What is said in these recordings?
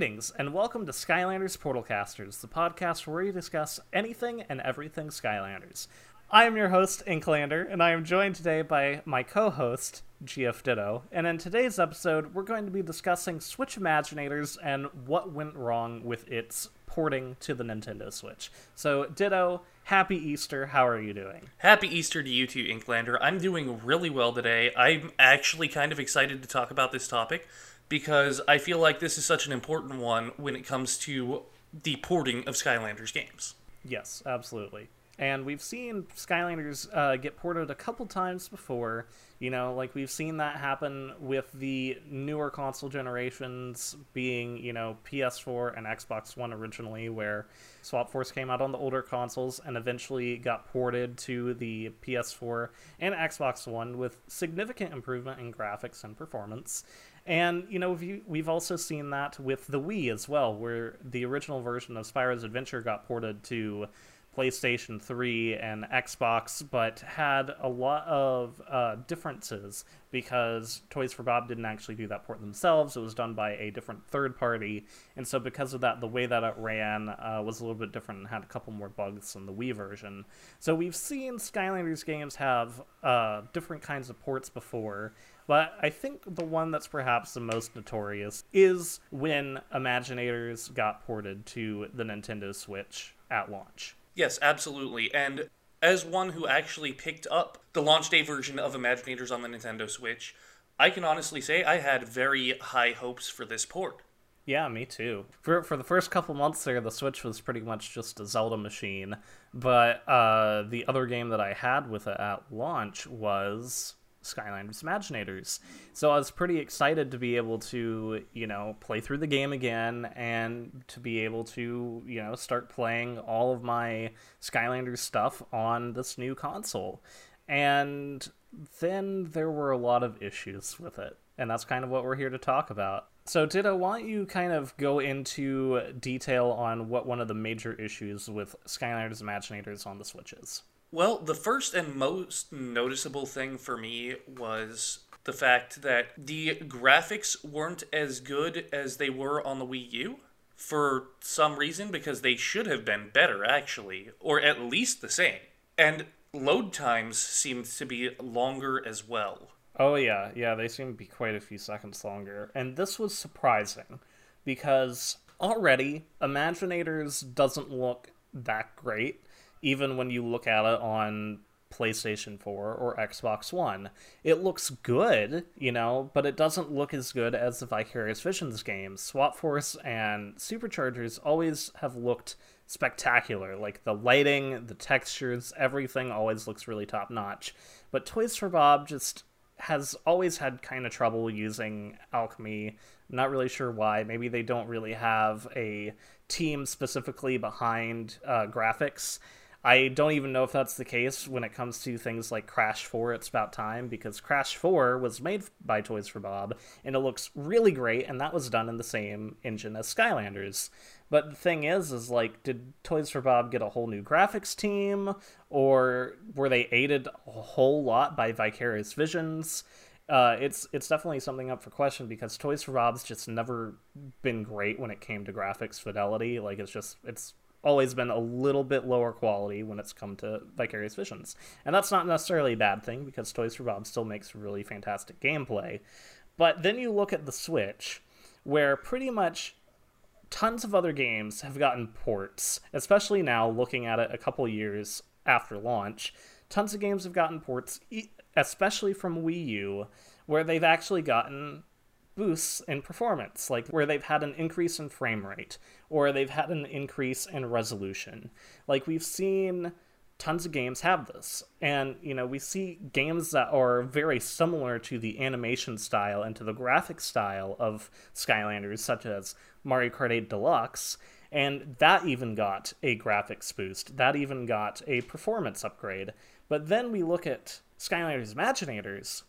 Greetings, and welcome to Skylanders Portalcasters, the podcast where we discuss anything and everything Skylanders. I am your host, Inklander, and I am joined today by my co host, GF Ditto. And in today's episode, we're going to be discussing Switch Imaginators and what went wrong with its porting to the Nintendo Switch. So, Ditto, happy Easter. How are you doing? Happy Easter to you too, Inklander. I'm doing really well today. I'm actually kind of excited to talk about this topic because I feel like this is such an important one when it comes to the porting of Skylanders games. Yes, absolutely. And we've seen Skylanders uh, get ported a couple times before. You know, like we've seen that happen with the newer console generations being, you know, PS4 and Xbox One originally, where Swap Force came out on the older consoles and eventually got ported to the PS4 and Xbox One with significant improvement in graphics and performance. And you know we've, also seen that with the Wii as well, where the original version of Spyro's Adventure got ported to PlayStation 3 and Xbox, but had a lot of uh, differences because Toys for Bob didn't actually do that port themselves. It was done by a different third party. And so, because of that, the way that it ran uh, was a little bit different and had a couple more bugs than the Wii version. So, we've seen Skylanders games have uh, different kinds of ports before. But I think the one that's perhaps the most notorious is when Imaginators got ported to the Nintendo Switch at launch. Yes, absolutely. And as one who actually picked up the launch day version of Imaginators on the Nintendo Switch, I can honestly say I had very high hopes for this port. Yeah, me too. For for the first couple months there, the Switch was pretty much just a Zelda machine. But uh, the other game that I had with it at launch was Skylanders Imaginators. So I was pretty excited to be able to, you know, play through the game again and to be able to, you know, start playing all of my Skylanders stuff on this new console. And then there were a lot of issues with it. And that's kind of what we're here to talk about. So, Ditto, why don't you kind of go into detail on what one of the major issues with Skylanders Imaginators on the Switch is? Well, the first and most noticeable thing for me was the fact that the graphics weren't as good as they were on the Wii U for some reason because they should have been better actually or at least the same. And load times seemed to be longer as well. Oh yeah, yeah, they seem to be quite a few seconds longer. And this was surprising because already Imaginators doesn't look that great even when you look at it on PlayStation 4 or Xbox One. It looks good, you know, but it doesn't look as good as the Vicarious Visions games. Swap Force and Superchargers always have looked spectacular. Like the lighting, the textures, everything always looks really top notch. But Toys for Bob just has always had kind of trouble using Alchemy. Not really sure why. Maybe they don't really have a team specifically behind uh, graphics I don't even know if that's the case when it comes to things like Crash 4 It's About Time, because Crash 4 was made by Toys for Bob, and it looks really great, and that was done in the same engine as Skylanders. But the thing is, is like, did Toys for Bob get a whole new graphics team, or were they aided a whole lot by Vicarious Visions? Uh, it's it's definitely something up for question because Toys for Bob's just never been great when it came to graphics fidelity. Like it's just it's always been a little bit lower quality when it's come to Vicarious Visions. And that's not necessarily a bad thing because Toys for Bob still makes really fantastic gameplay. But then you look at the Switch, where pretty much tons of other games have gotten ports, especially now looking at it a couple years after launch. Tons of games have gotten ports, especially from Wii U, where they've actually gotten boosts in performance, like where they've had an increase in frame rate or they've had an increase in resolution. Like we've seen tons of games have this. And, you know, we see games that are very similar to the animation style and to the graphic style of Skylanders, such as Mario Kart 8 Deluxe, and that even got a graphics boost. That even got a performance upgrade. But then we look at Skylanders Imaginators,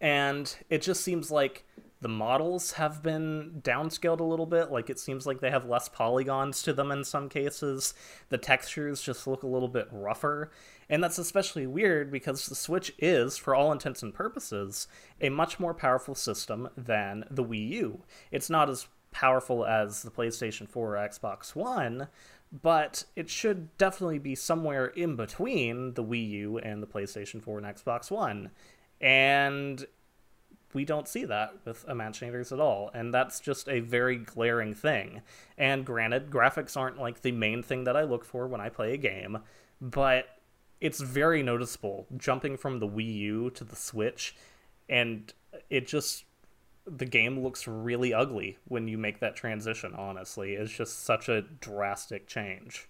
and it just seems like the models have been downscaled a little bit. Like it seems like they have less polygons to them in some cases. The textures just look a little bit rougher. And that's especially weird because the Switch is, for all intents and purposes, a much more powerful system than the Wii U. It's not as powerful as the PlayStation 4 or Xbox One, but it should definitely be somewhere in between the Wii U and the PlayStation 4 and Xbox One. And we don't see that with Imaginators at all, and that's just a very glaring thing. And granted, graphics aren't like the main thing that I look for when I play a game, but it's very noticeable jumping from the Wii U to the Switch, and it just the game looks really ugly when you make that transition, honestly. It's just such a drastic change.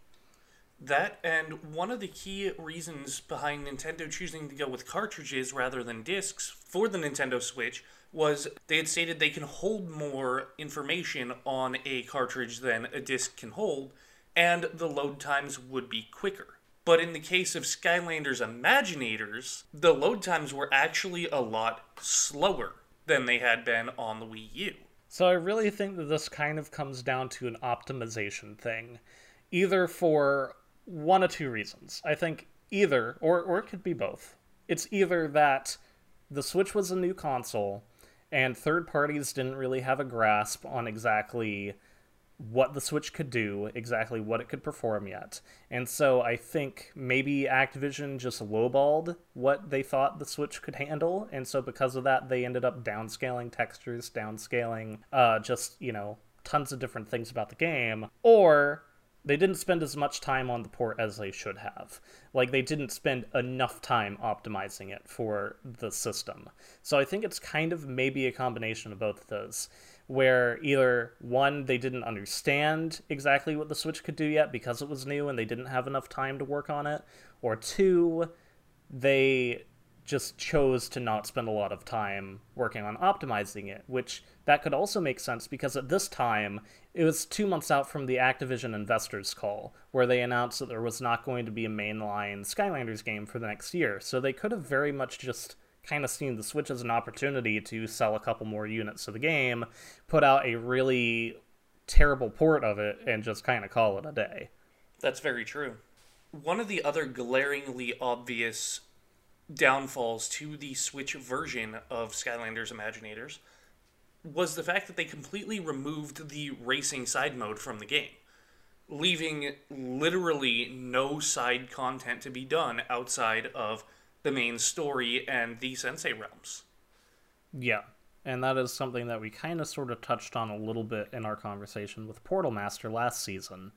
That and one of the key reasons behind Nintendo choosing to go with cartridges rather than discs for the Nintendo Switch was they had stated they can hold more information on a cartridge than a disc can hold, and the load times would be quicker. But in the case of Skylanders Imaginators, the load times were actually a lot slower than they had been on the Wii U. So I really think that this kind of comes down to an optimization thing. Either for one of two reasons. I think either, or, or it could be both. It's either that the Switch was a new console and third parties didn't really have a grasp on exactly what the Switch could do, exactly what it could perform yet. And so I think maybe Activision just lowballed what they thought the Switch could handle, and so because of that, they ended up downscaling textures, downscaling uh, just, you know, tons of different things about the game. Or they didn't spend as much time on the port as they should have. Like they didn't spend enough time optimizing it for the system. So I think it's kind of maybe a combination of both of those where either one they didn't understand exactly what the switch could do yet because it was new and they didn't have enough time to work on it or two they just chose to not spend a lot of time working on optimizing it which that could also make sense because at this time it was two months out from the activision investors call where they announced that there was not going to be a mainline skylanders game for the next year so they could have very much just kind of seen the Switch as an opportunity to sell a couple more units of the game, put out a really terrible port of it, and just kind of call it a day. That's very true. One of the other glaringly obvious downfalls to the Switch version of Skylanders Imaginators was the fact that they completely removed the racing side mode from the game, leaving literally no side content to be done outside of the main story and the Sensei realms. Yeah. And that is something that we kind of sort of touched on a little bit in our conversation with Portal Master last season.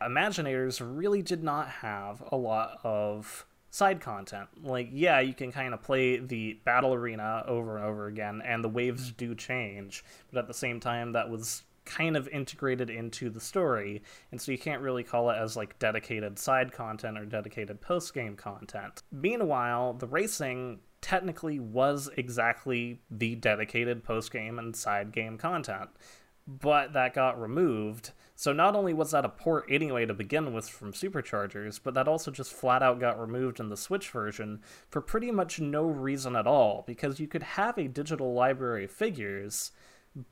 Imaginators really did not have a lot of side content. Like, yeah, you can kind of play the battle arena over and over again, and the waves do change, but at the same time, that was kind of integrated into the story, and so you can't really call it as like dedicated side content or dedicated post game content. Meanwhile, the racing technically was exactly the dedicated post game and side game content, but that got removed. So not only was that a port anyway to begin with from Superchargers, but that also just flat out got removed in the Switch version for pretty much no reason at all, because you could have a digital library of figures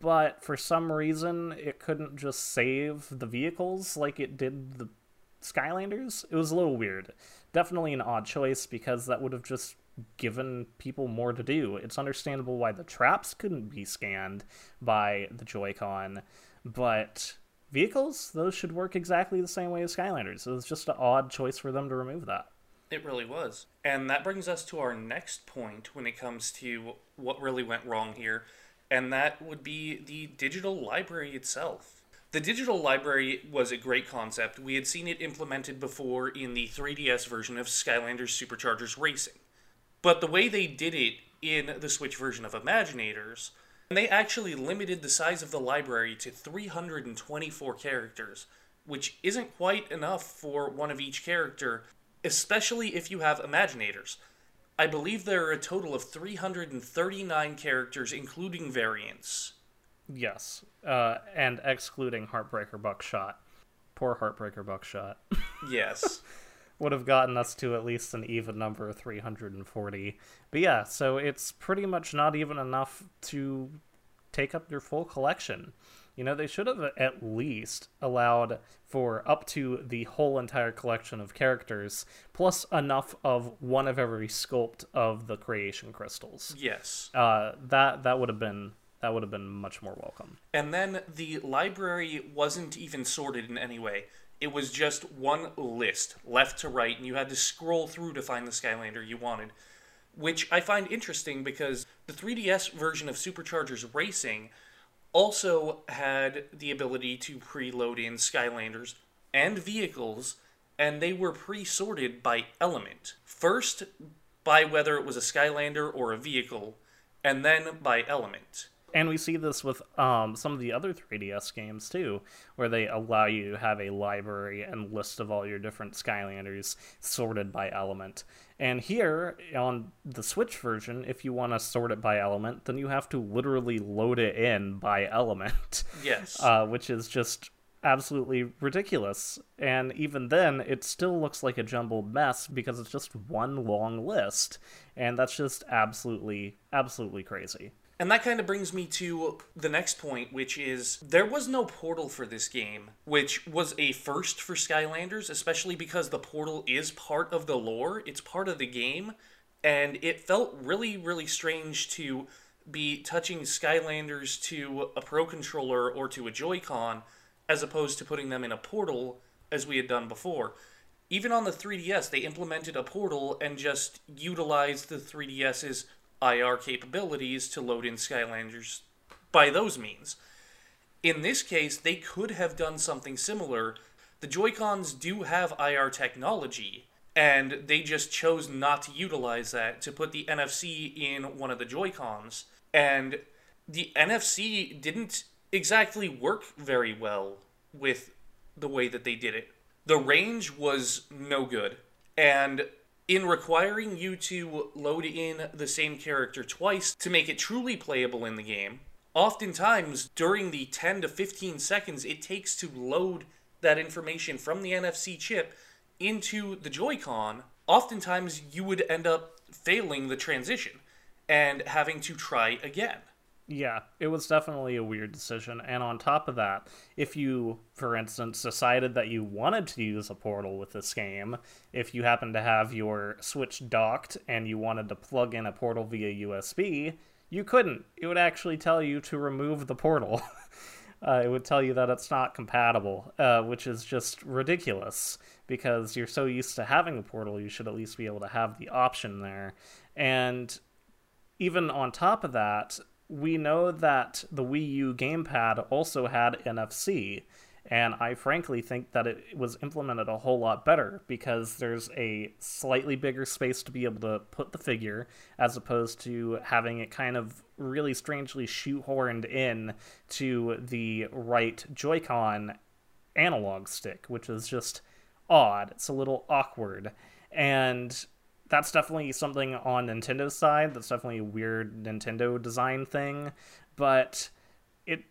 but for some reason it couldn't just save the vehicles like it did the Skylanders. It was a little weird. Definitely an odd choice because that would have just given people more to do. It's understandable why the traps couldn't be scanned by the Joy-Con, but vehicles, those should work exactly the same way as Skylanders. It was just an odd choice for them to remove that. It really was. And that brings us to our next point when it comes to what really went wrong here and that would be the digital library itself. The digital library was a great concept. We had seen it implemented before in the 3DS version of Skylanders Superchargers Racing. But the way they did it in the Switch version of Imaginators, they actually limited the size of the library to 324 characters, which isn't quite enough for one of each character, especially if you have Imaginators. I believe there are a total of 339 characters, including variants. Yes, uh, and excluding Heartbreaker Buckshot. Poor Heartbreaker Buckshot. yes. Would have gotten us to at least an even number of 340. But yeah, so it's pretty much not even enough to take up your full collection. You know, they should have at least allowed for up to the whole entire collection of characters, plus enough of one of every sculpt of the creation crystals. Yes. Uh, that that would have been That would have been much more welcome. And then the library wasn't even sorted in any way. It was just one list, left to right, and you had to scroll through to find the Skylander you wanted. Which I find interesting because the 3DS version of Superchargers Racing also had the ability to preload in Skylanders and vehicles, and they were pre sorted by element. First, by whether it was a Skylander or a vehicle, and then by element. And we see this with um, some of the other 3DS games too, where they allow you to have a library and list of all your different Skylanders sorted by element. And here on the Switch version, if you want to sort it by element, then you have to literally load it in by element. Yes. Uh, which is just absolutely ridiculous. And even then, it still looks like a jumbled mess because it's just one long list. And that's just absolutely, absolutely crazy. And that kind of brings me to the next point, which is there was no portal for this game, which was a first for Skylanders, especially because the portal is part of the lore, it's part of the game, and it felt really, really strange to be touching Skylanders to a Pro Controller or to a Joy-Con, as opposed to putting them in a portal, as we had done before. Even on the 3DS, they implemented a portal and just utilized the 3DS's IR capabilities to load in Skylanders by those means. In this case, they could have done something similar. The Joy-Cons do have IR technology, and they just chose not to utilize that to put the NFC in one of the Joy-Cons. And the NFC didn't exactly work very well with the way that they did it. The range was no good. And in requiring you to load in the same character twice to make it truly playable in the game, oftentimes during the 10 to 15 seconds it takes to load that information from the NFC chip into the Joy-Con, oftentimes you would end up failing the transition and having to try again. Yeah, it was definitely a weird decision. And on top of that, if you, for instance, decided that you wanted to use a portal with this game, if you happen to have your Switch docked and you wanted to plug in a portal via USB, you couldn't. It would actually tell you to remove the portal. uh, it would tell you that it's not compatible, uh, which is just ridiculous because you're so used to having a portal, you should at least be able to have the option there. And even on top of that, we know that the Wii U gamepad also had NFC, and I frankly think that it was implemented a whole lot better because there's a slightly bigger space to be able to put the figure as opposed to having it kind of really strangely shoehorned in to the right Joy-Con analog stick, which is just odd. It's a little awkward. And that's definitely something on Nintendo's side. That's definitely a weird Nintendo design thing, but it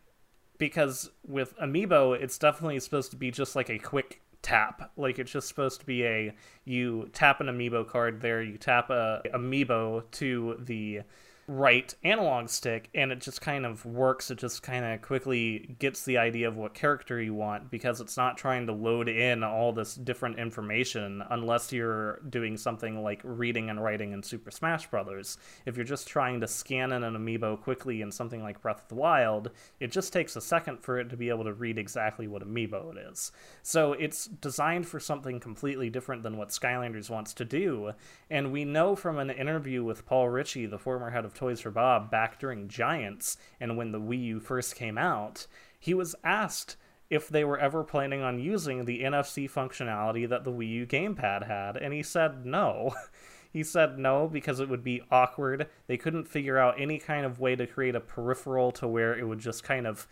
because with Amiibo, it's definitely supposed to be just like a quick tap. Like it's just supposed to be a you tap an Amiibo card there, you tap a Amiibo to the right analog stick and it just kind of works. It just kind of quickly gets the idea of what character you want because it's not trying to load in all this different information unless you're doing something like reading and writing in Super Smash Brothers. If you're just trying to scan in an amiibo quickly in something like Breath of the Wild it just takes a second for it to be able to read exactly what amiibo it is. So it's designed for something completely different than what Skylanders wants to do and we know from an interview with Paul Reiche the former head of Toys for Bob back during Giants and when the Wii U first came out, he was asked if they were ever planning on using the NFC functionality that the Wii U gamepad had, and he said no. he said no because it would be awkward. They couldn't figure out any kind of way to create a peripheral to where it would just kind of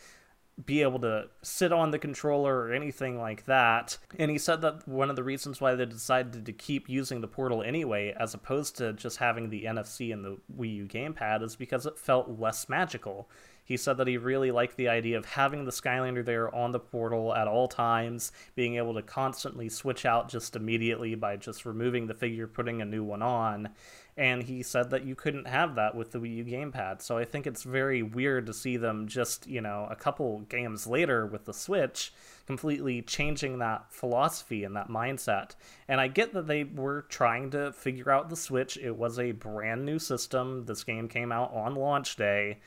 be able to sit on the controller or anything like that. And he said that one of the reasons why they decided to keep using the portal anyway, as opposed to just having the NFC and the Wii U gamepad, is because it felt less magical. He said that he really liked the idea of having the Skylander there on the portal at all times, being able to constantly switch out just immediately by just removing the figure, putting a new one on. And he said that you couldn't have that with the Wii U gamepad. So I think it's very weird to see them just, you know, a couple games later with the Switch completely changing that philosophy and that mindset. And I get that they were trying to figure out the Switch. It was a brand new system. This game came out on launch day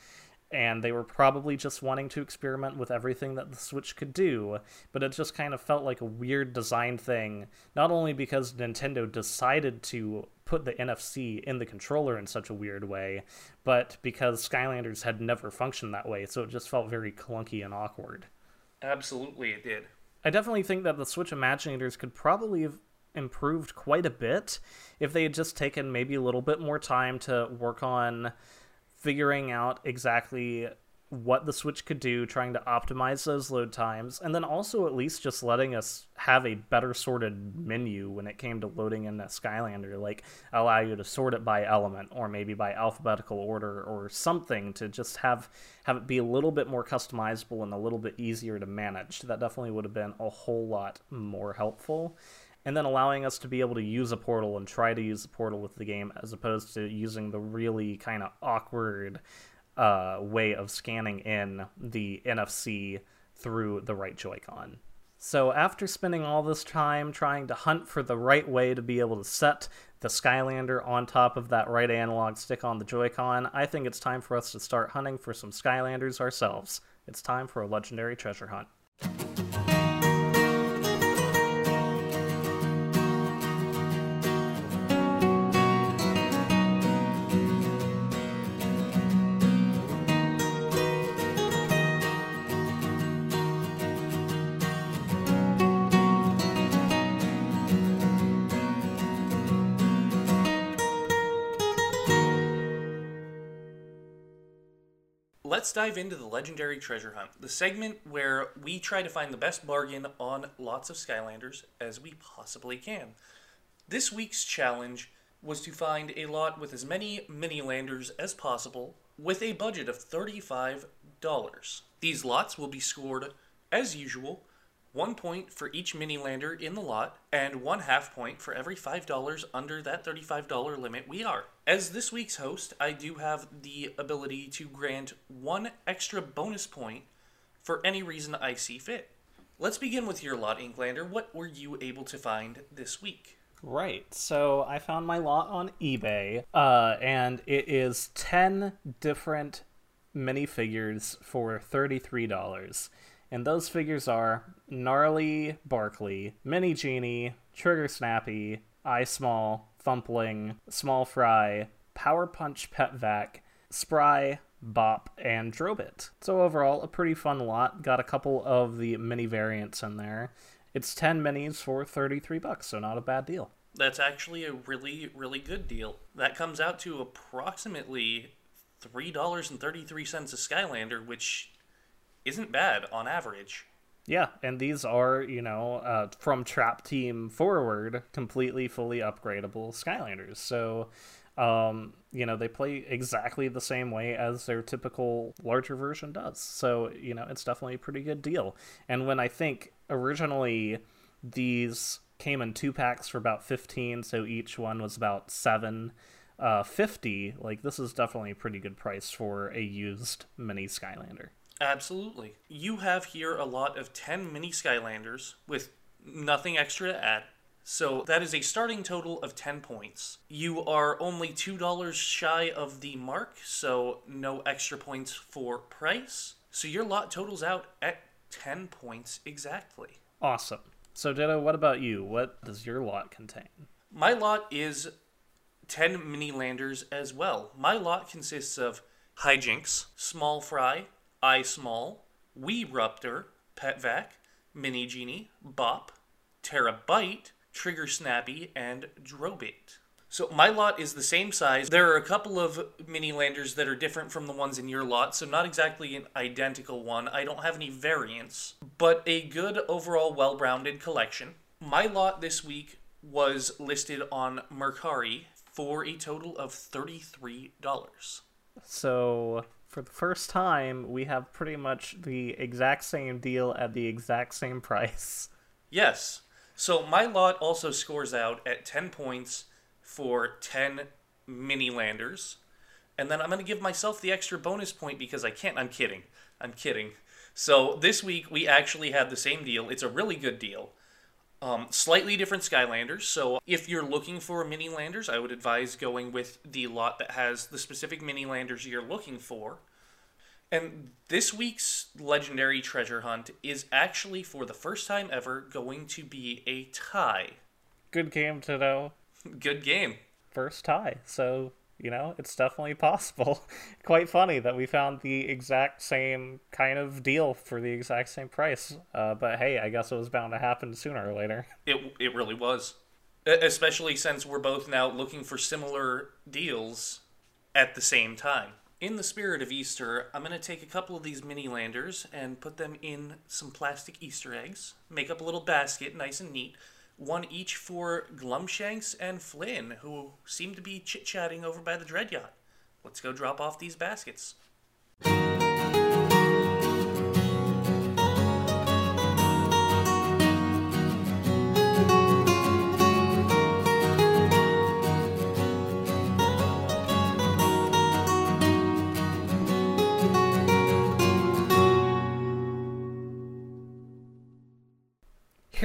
and they were probably just wanting to experiment with everything that the Switch could do, but it just kind of felt like a weird design thing, not only because Nintendo decided to put the NFC in the controller in such a weird way, but because Skylanders had never functioned that way, so it just felt very clunky and awkward. Absolutely, it did. I definitely think that the Switch Imaginators could probably have improved quite a bit if they had just taken maybe a little bit more time to work on figuring out exactly what the Switch could do, trying to optimize those load times, and then also at least just letting us have a better sorted menu when it came to loading in a Skylander, like allow you to sort it by element or maybe by alphabetical order or something to just have have it be a little bit more customizable and a little bit easier to manage. That definitely would have been a whole lot more helpful and then allowing us to be able to use a portal and try to use the portal with the game as opposed to using the really kind of awkward uh, way of scanning in the NFC through the right Joy-Con. So after spending all this time trying to hunt for the right way to be able to set the Skylander on top of that right analog stick on the Joy-Con, I think it's time for us to start hunting for some Skylanders ourselves. It's time for a legendary treasure hunt. Let's dive into the legendary treasure hunt, the segment where we try to find the best bargain on lots of Skylanders as we possibly can. This week's challenge was to find a lot with as many mini landers as possible with a budget of $35. These lots will be scored as usual one point for each mini lander in the lot, and one half point for every $5 under that $35 limit we are. As this week's host, I do have the ability to grant one extra bonus point for any reason I see fit. Let's begin with your lot, Inklander. What were you able to find this week? Right. So I found my lot on eBay, uh, and it is 10 different minifigures for $33. And those figures are Gnarly Barkley, Mini Jini, Trigger Snappy, Eye Small, Thumpling, Small Fry, Power Punch Pet Vac, Spry, Bop, and Drobit. So overall, a pretty fun lot. Got a couple of the mini variants in there. It's 10 minis for 33 bucks, so not a bad deal. That's actually a really, really good deal. That comes out to approximately $3.33 a Skylander, which isn't bad on average. Yeah, and these are, you know, uh, from Trap Team forward, completely fully upgradable Skylanders. So, um, you know, they play exactly the same way as their typical larger version does. So, you know, it's definitely a pretty good deal. And when I think originally these came in two packs for about 15, so each one was about 7 uh, 50, like this is definitely a pretty good price for a used mini Skylander. Absolutely. You have here a lot of 10 mini Skylanders with nothing extra to add. So that is a starting total of 10 points. You are only $2 shy of the mark, so no extra points for price. So your lot totals out at 10 points exactly. Awesome. So, Ditto, what about you? What does your lot contain? My lot is 10 mini landers as well. My lot consists of Hijinks, Small Fry, Eye Small, Weeruptor, Petvac, Mini Jini, Bop, Terrabite, Trigger Snappy, and Drobit. So my lot is the same size. There are a couple of mini landers that are different from the ones in your lot, so not exactly an identical one. I don't have any variants, but a good overall well-rounded collection. My lot this week was listed on Mercari for a total of $33. So for the first time, we have pretty much the exact same deal at the exact same price. Yes. So my lot also scores out at 10 points for 10 mini landers. And then I'm going to give myself the extra bonus point because I can't. I'm kidding. I'm kidding. So this week we actually had the same deal. It's a really good deal. Um, slightly different Skylanders. So if you're looking for mini landers, I would advise going with the lot that has the specific mini landers you're looking for. And this week's legendary treasure hunt is actually, for the first time ever, going to be a tie. Good game to know. Good game. First tie. So, you know, it's definitely possible. Quite funny that we found the exact same kind of deal for the exact same price. Uh, but hey, I guess it was bound to happen sooner or later. It, it really was. Especially since we're both now looking for similar deals at the same time. In the spirit of Easter, I'm going to take a couple of these mini landers and put them in some plastic Easter eggs, make up a little basket, nice and neat. One each for Glumshanks and Flynn, who seem to be chit chatting over by the Dread Yacht. Let's go drop off these baskets.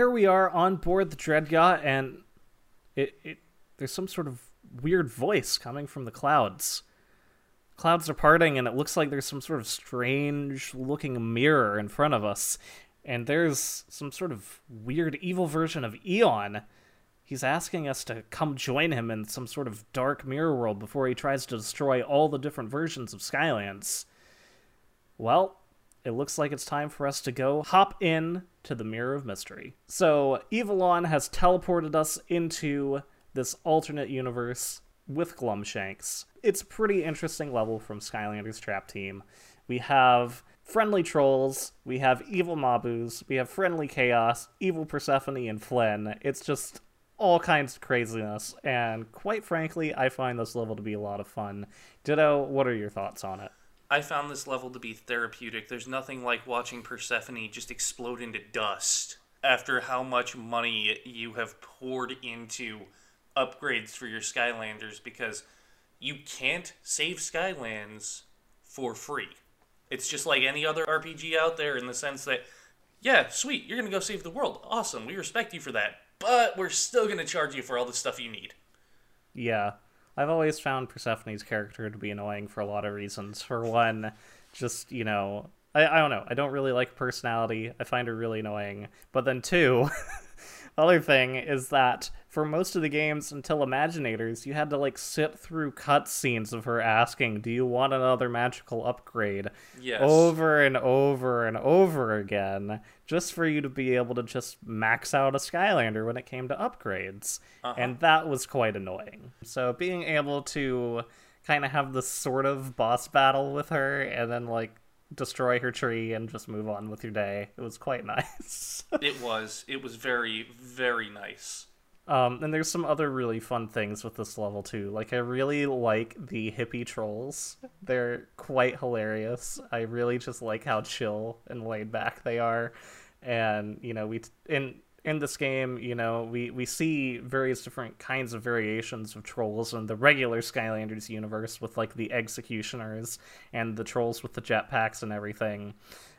Here we are on board the Dread Yacht, and it, it there's some sort of weird voice coming from the clouds. Clouds are parting, and it looks like there's some sort of strange looking mirror in front of us. And there's some sort of weird evil version of Eon. He's asking us to come join him in some sort of dark mirror world before he tries to destroy all the different versions of Skylands. Well, it looks like it's time for us to go hop in to the Mirror of Mystery. So, Evilon has teleported us into this alternate universe with Glumshanks. It's a pretty interesting level from Skylanders Trap Team. We have friendly trolls, we have evil Mabus, we have friendly Kaos, evil Persephone and Flynn. It's just all kinds of craziness, and quite frankly, I find this level to be a lot of fun. Ditto, what are your thoughts on it? I found this level to be therapeutic. There's nothing like watching Persephone just explode into dust after how much money you have poured into upgrades for your Skylanders because you can't save Skylands for free. It's just like any other RPG out there in the sense that, yeah, sweet, you're going to go save the world. Awesome, we respect you for that. But we're still going to charge you for all the stuff you need. Yeah. I've always found Persephone's character to be annoying for a lot of reasons. For one, just, you know, I, I don't know. I don't really like personality. I find her really annoying. But then, two, the other thing is that for most of the games until Imaginators, you had to, like, sit through cutscenes of her asking, Do you want another magical upgrade? Yes. Over and over and over again, just for you to be able to just max out a Skylander when it came to upgrades. Uh-huh. And that was quite annoying. So being able to kind of have this sort of boss battle with her and then, like, destroy her tree and just move on with your day, it was quite nice. It was. It was very, very nice. Um, and there's some other really fun things with this level too. Like I really like the hippie trolls. They're quite hilarious. I really just like how chill and laid back they are. And you know, we in in this game, you know, we we see various different kinds of variations of trolls in the regular Skylanders universe with like the executioners and the trolls with the jetpacks and everything.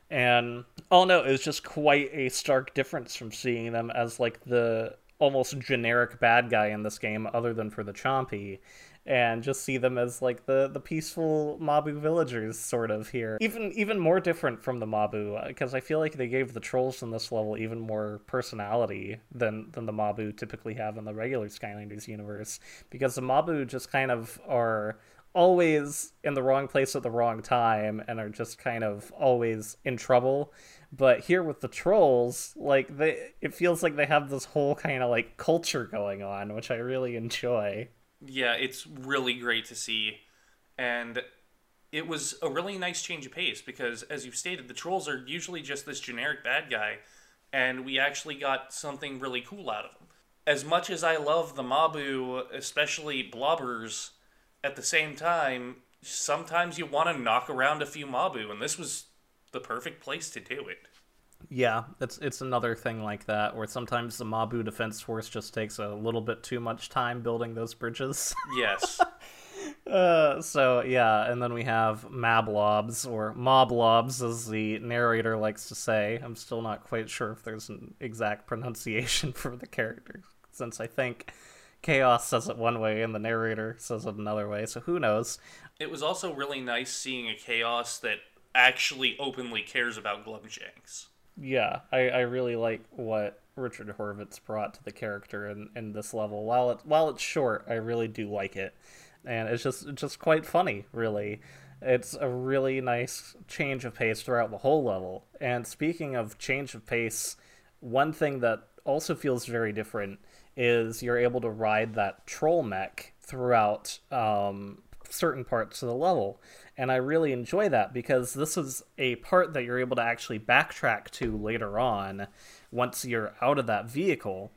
And oh no, it was just quite a stark difference from seeing them as like the almost generic bad guy in this game, other than for the Chompy, and just see them as like the the peaceful Mabu villagers sort of here. Even even more different from the Mabu uh, because I feel like they gave the trolls in this level even more personality than than the Mabu typically have in the regular Skylanders universe because the Mabu just kind of are always in the wrong place at the wrong time and are just kind of always in trouble but here with the trolls like they it feels like they have this whole kind of like culture going on which i really enjoy Yeah, it's really great to see. And it was a really nice change of pace because, as you've stated, the trolls are usually just this generic bad guy, and we actually got something really cool out of them. As much as I love the Mabu, especially blobbers, at the same time, sometimes you want to knock around a few Mabu, and this was the perfect place to do it. yeah it's it's another thing like that where sometimes the mabu defense force just takes a little bit too much time building those bridges Yes. Uh, so yeah, and then we have mablobs or moblobs, as the narrator likes to say. I'm still not quite sure if there's an exact pronunciation for the character, since I think Kaos says it one way and the narrator says it another way. So who knows? It was also really nice seeing a Kaos that actually openly cares about Glumshanks. Yeah, I, I really like what Richard Horvitz brought to the character in, in this level. While it while it's short, I really do like it, and it's just just quite funny. Really, it's a really nice change of pace throughout the whole level. And speaking of change of pace, one thing that also feels very different is you're able to ride that troll mech throughout um, certain parts of the level. And I really enjoy that because this is a part that you're able to actually backtrack to later on once you're out of that vehicle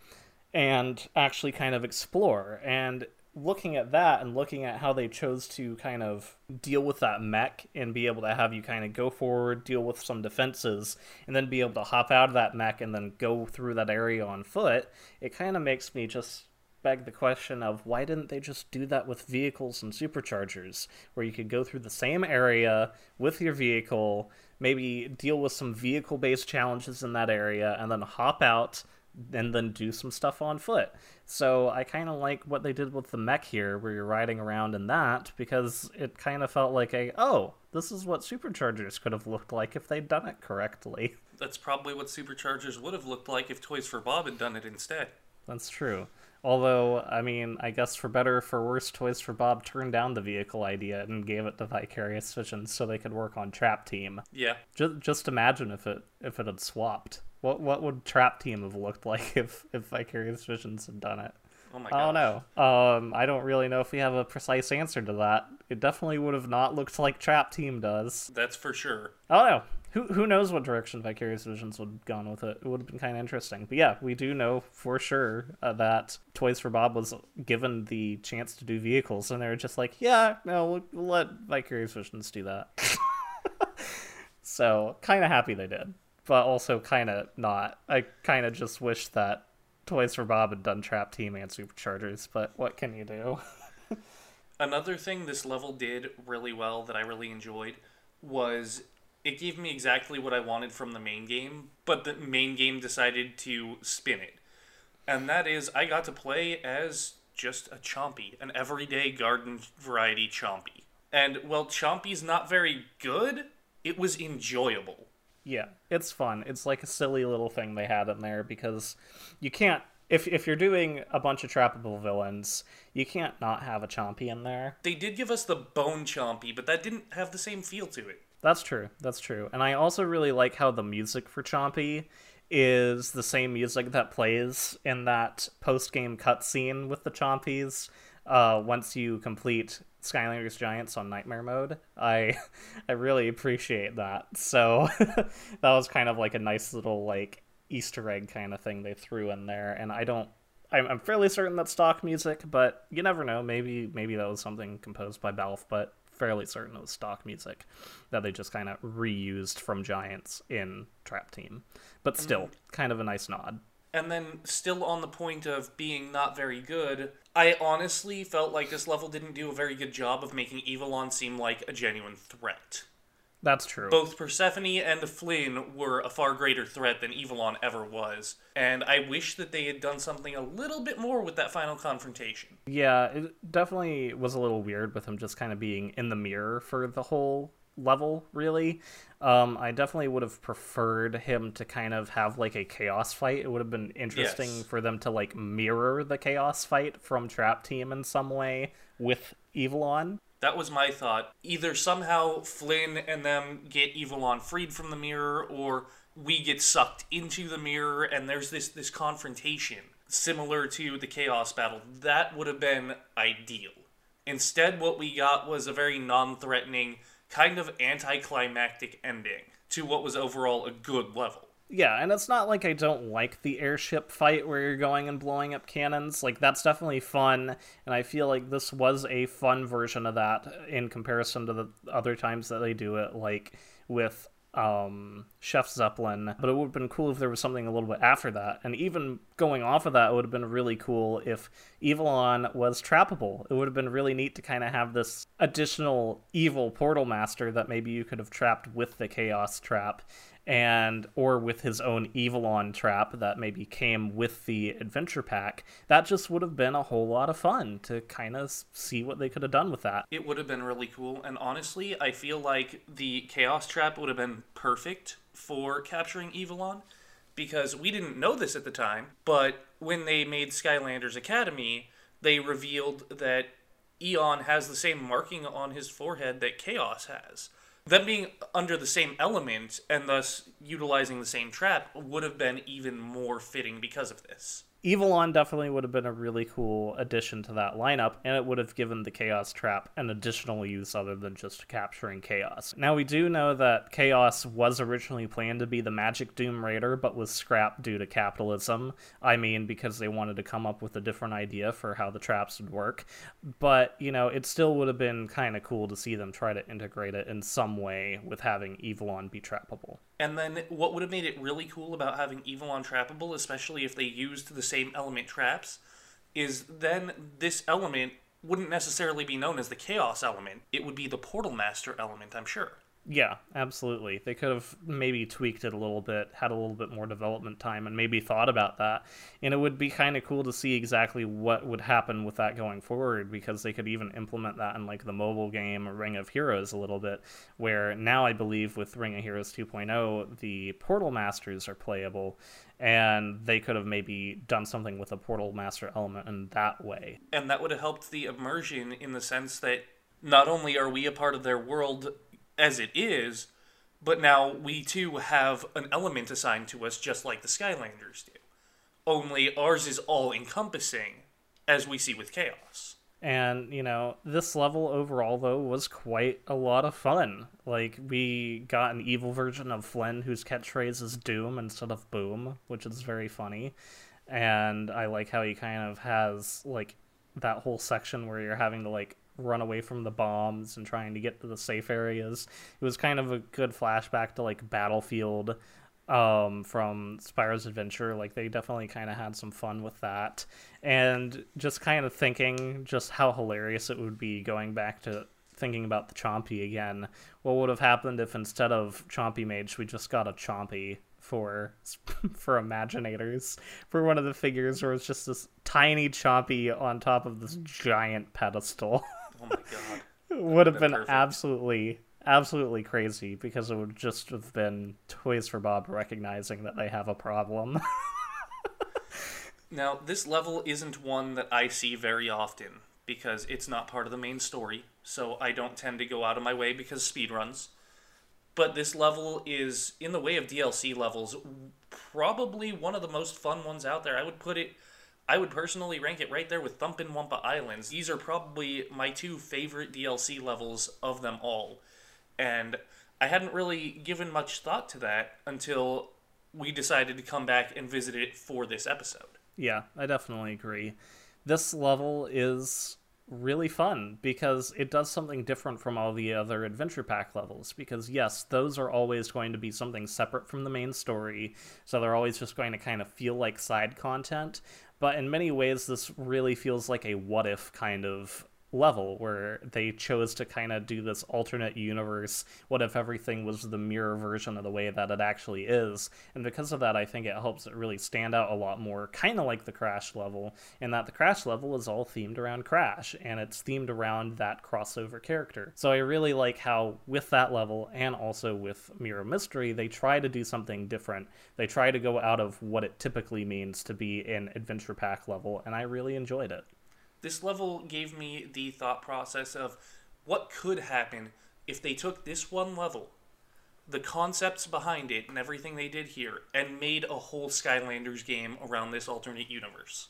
and actually kind of explore. And looking at that and looking at how they chose to kind of deal with that mech and be able to have you kind of go forward, deal with some defenses, and then be able to hop out of that mech and then go through that area on foot, it kind of makes me just beg the question of why didn't they just do that with vehicles and superchargers, where you could go through the same area with your vehicle, maybe deal with some vehicle based challenges in that area, and then hop out and then do some stuff on foot. So I kind of like what they did with the mech here, where you're riding around in that, because it kind of felt like a, oh, this is what superchargers could have looked like if they'd done it correctly. That's probably what superchargers would have looked like if Toys for Bob had done it instead. That's true. Although, I mean, I guess for better or for worse, Toys for Bob turned down the vehicle idea and gave it to Vicarious Visions so they could work on Trap Team. Yeah. Just, just imagine if it if it had swapped. What what would Trap Team have looked like if if Vicarious Visions had done it? Oh my I don't know. Um, I don't really know if we have a precise answer to that. It definitely would have not looked like Trap Team does. That's for sure. I don't know. Who who knows what direction Vicarious Visions would have gone with it? It would have been kind of interesting. But yeah, we do know for sure uh, that Toys for Bob was given the chance to do vehicles, and they were just like, yeah, no, we'll, we'll let Vicarious Visions do that. so kind of happy they did, but also kind of not. I kind of just wish that Toys for Bob and done Trap Team and Superchargers, but what can you do? Another thing this level did really well that I really enjoyed was it gave me exactly what I wanted from the main game, but the main game decided to spin it. And that is, I got to play as just a Chompy, an everyday garden variety Chompy. And while Chompy's not very good, it was enjoyable. Yeah, it's fun. It's like a silly little thing they had in there because you can't if if you're doing a bunch of trappable villains, you can't not have a Chompy in there. They did give us the Bone Chompy, but that didn't have the same feel to it. That's true. That's true. And I also really like how the music for Chompy is the same music that plays in that post game cutscene with the Chompies. Uh, once you complete Skylanders Giants on Nightmare mode, I I really appreciate that. So that was kind of like a nice little like Easter egg kind of thing they threw in there. And I don't, I'm, I'm fairly certain that's stock music, but you never know. Maybe maybe that was something composed by Balfe, but fairly certain it was stock music that they just kind of reused from Giants in Trap Team. But mm-hmm. still, kind of a nice nod. And then, still on the point of being not very good, I honestly felt like this level didn't do a very good job of making Evilon seem like a genuine threat. That's true. Both Persephone and Flynn were a far greater threat than Evilon ever was, and I wish that they had done something a little bit more with that final confrontation. Yeah, it definitely was a little weird with him just kind of being in the mirror for the whole level, really. Um, I definitely would have preferred him to kind of have like a Kaos fight. It would have been interesting Yes. for them to like mirror the Kaos fight from Trap Team in some way with Evilon. That was my thought. Either somehow Flynn and them get Evilon freed from the mirror, or we get sucked into the mirror and there's this, this confrontation similar to the Kaos battle. That would have been ideal. Instead, what we got was a very non threatening, kind of anticlimactic ending to what was overall a good level. Yeah, and it's not like I don't like the airship fight where you're going and blowing up cannons. Like that's definitely fun, and I feel like this was a fun version of that in comparison to the other times that they do it, like with um Chef Zeppelin. But it would have been cool if there was something a little bit after that. And even going off of that, it would have been really cool if Evilon was trappable. It would have been really neat to kind of have this additional evil portal master that maybe you could have trapped with the Kaos trap and or with his own Evilon trap that maybe came with the adventure pack, that just would have been a whole lot of fun to kind of see what they could have done with that. It would have been really cool, and honestly, I feel like the Kaos Trap would have been perfect for capturing Evilon because we didn't know this at the time, but when they made Skylanders Academy, they revealed that Eon has the same marking on his forehead that Kaos has. Them being under the same element and thus utilizing the same trap would have been even more fitting because of this. Evilon definitely would have been a really cool addition to that lineup, and it would have given the Kaos Trap an additional use other than just capturing Kaos. Now, we do know that Kaos was originally planned to be the Magic Doom Raider, but was scrapped due to capitalism. I mean, because they wanted to come up with a different idea for how the traps would work. But, you know, it still would have been kind of cool to see them try to integrate it in some way with having Evilon be trappable. And then what would have made it really cool about having Evilon trappable, especially if they used the same element traps, is then this element wouldn't necessarily be known as the Kaos element. It would be the Portal Master element, I'm sure. Yeah, absolutely. They could have maybe tweaked it a little bit, had a little bit more development time, and maybe thought about that. And it would be kind of cool to see exactly what would happen with that going forward, because they could even implement that in like the mobile game Ring of Heroes a little bit, where now I believe with Ring of Heroes 2.0, the Portal Masters are playable, and they could have maybe done something with a Portal Master element in that way. And that would have helped the immersion in the sense that not only are we a part of their world as it is, but now we too have an element assigned to us just like the Skylanders do. Only ours is all encompassing, as we see with Kaos. And, you know, this level overall, though, was quite a lot of fun. Like, we got an evil version of Flynn whose catchphrase is Doom instead of Boom, which is very funny. And I like how he kind of has, like, that whole section where you're having to, like, run away from the bombs and trying to get to the safe areas. It was kind of a good flashback to like Battlefield um, from Spyro's Adventure. Like they definitely kind of had some fun with that, and just kind of thinking just how hilarious it would be going back to thinking about the Chompy again. What would have happened if instead of Chompy Mage we just got a Chompy? for for imaginators for one of the figures where it's just this tiny chompy on top of this giant pedestal Oh my god. would have been been absolutely absolutely crazy because it would just have been Toys for Bob recognizing that they have a problem. Now, this level isn't one that I see very often because it's not part of the main story, so I don't tend to go out of my way because speedruns. But this level is, in the way of DLC levels, probably one of the most fun ones out there. I would put it, I would personally rank it right there with Thumpin' Wumpa Islands. These are probably my two favorite DLC levels of them all. And I hadn't really given much thought to that until we decided to come back and visit it for this episode. yeah, I definitely agree. This level is really fun because it does something different from all the other adventure pack levels because yes those are always going to be something separate from the main story so they're always just going to kind of feel like side content but in many ways this really feels like a what if kind of level where they chose to kind of do this alternate universe what if everything was the mirror version of the way that it actually is? And because of that i think it helps it really stand out a lot more kind of like the crash level in that the crash level is all themed around crash and it's themed around that crossover character. So i really like how with that level and also with mirror mystery they try to do something different. They try to go out of what it typically means to be an adventure pack level and i really enjoyed it This level gave me the thought process of what could happen if they took this one level, the concepts behind it and everything they did here, and made a whole Skylanders game around this alternate universe.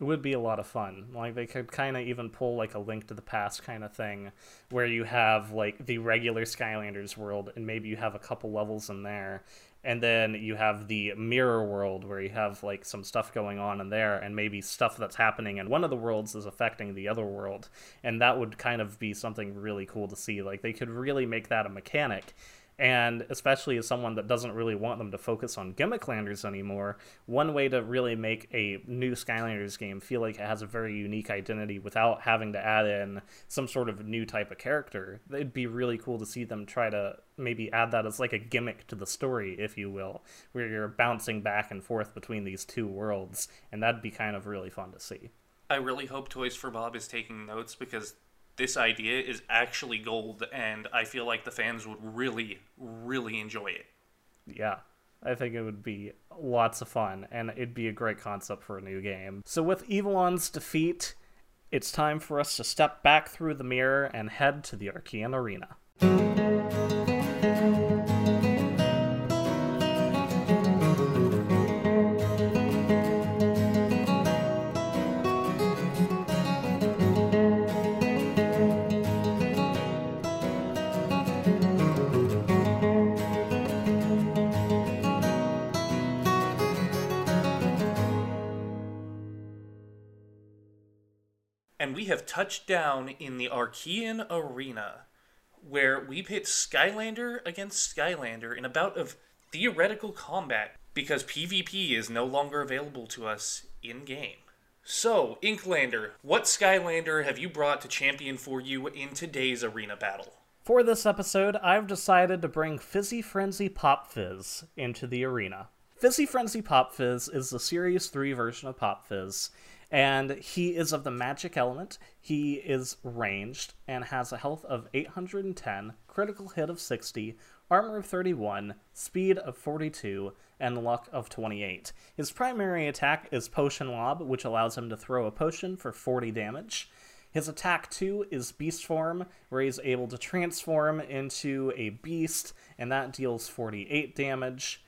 It would be a lot of fun. Like they could kind of even pull like a link to the past kind of thing, where you have like the regular Skylanders world, and maybe you have a couple levels in there, and then you have the mirror world where you have like some stuff going on in there, and maybe stuff that's happening in one of the worlds is affecting the other world, and that would kind of be something really cool to see. Like they could really make that a mechanic. And especially as someone that doesn't really want them to focus on Gimmicklanders anymore, one way to really make a new Skylanders game feel like it has a very unique identity without having to add in some sort of new type of character, it'd be really cool to see them try to maybe add that as like a gimmick to the story, if you will, where you're bouncing back and forth between these two worlds, and that'd be kind of really fun to see. I really hope Toys for Bob is taking notes because this idea is actually gold, and I feel like the fans would really, really enjoy it. Yeah. I think it would be lots of fun, and it'd be a great concept for a new game. So, with Evilon's defeat, it's time for us to step back through the mirror and head to the Arkeyan Arena. Have touched down in the Arkeyan Arena, where we pit Skylander against Skylander in a bout of theoretical combat because PvP is no longer available to us in game. So, Inklander, what Skylander have you brought to champion for you in today's arena battle? For this episode, I've decided to bring Fizzy Frenzy Pop Fizz into the arena. Fizzy Frenzy Pop Fizz is the Series 3 version of Pop Fizz, and he is of the magic element. He is ranged and has a health of 810, critical hit of 60, armor of 31, speed of 42, and luck of 28. His primary attack is Potion Lob, which allows him to throw a potion for 40 damage. His attack 2 is Beast Form, where he's able to transform into a beast, and that deals 48 damage.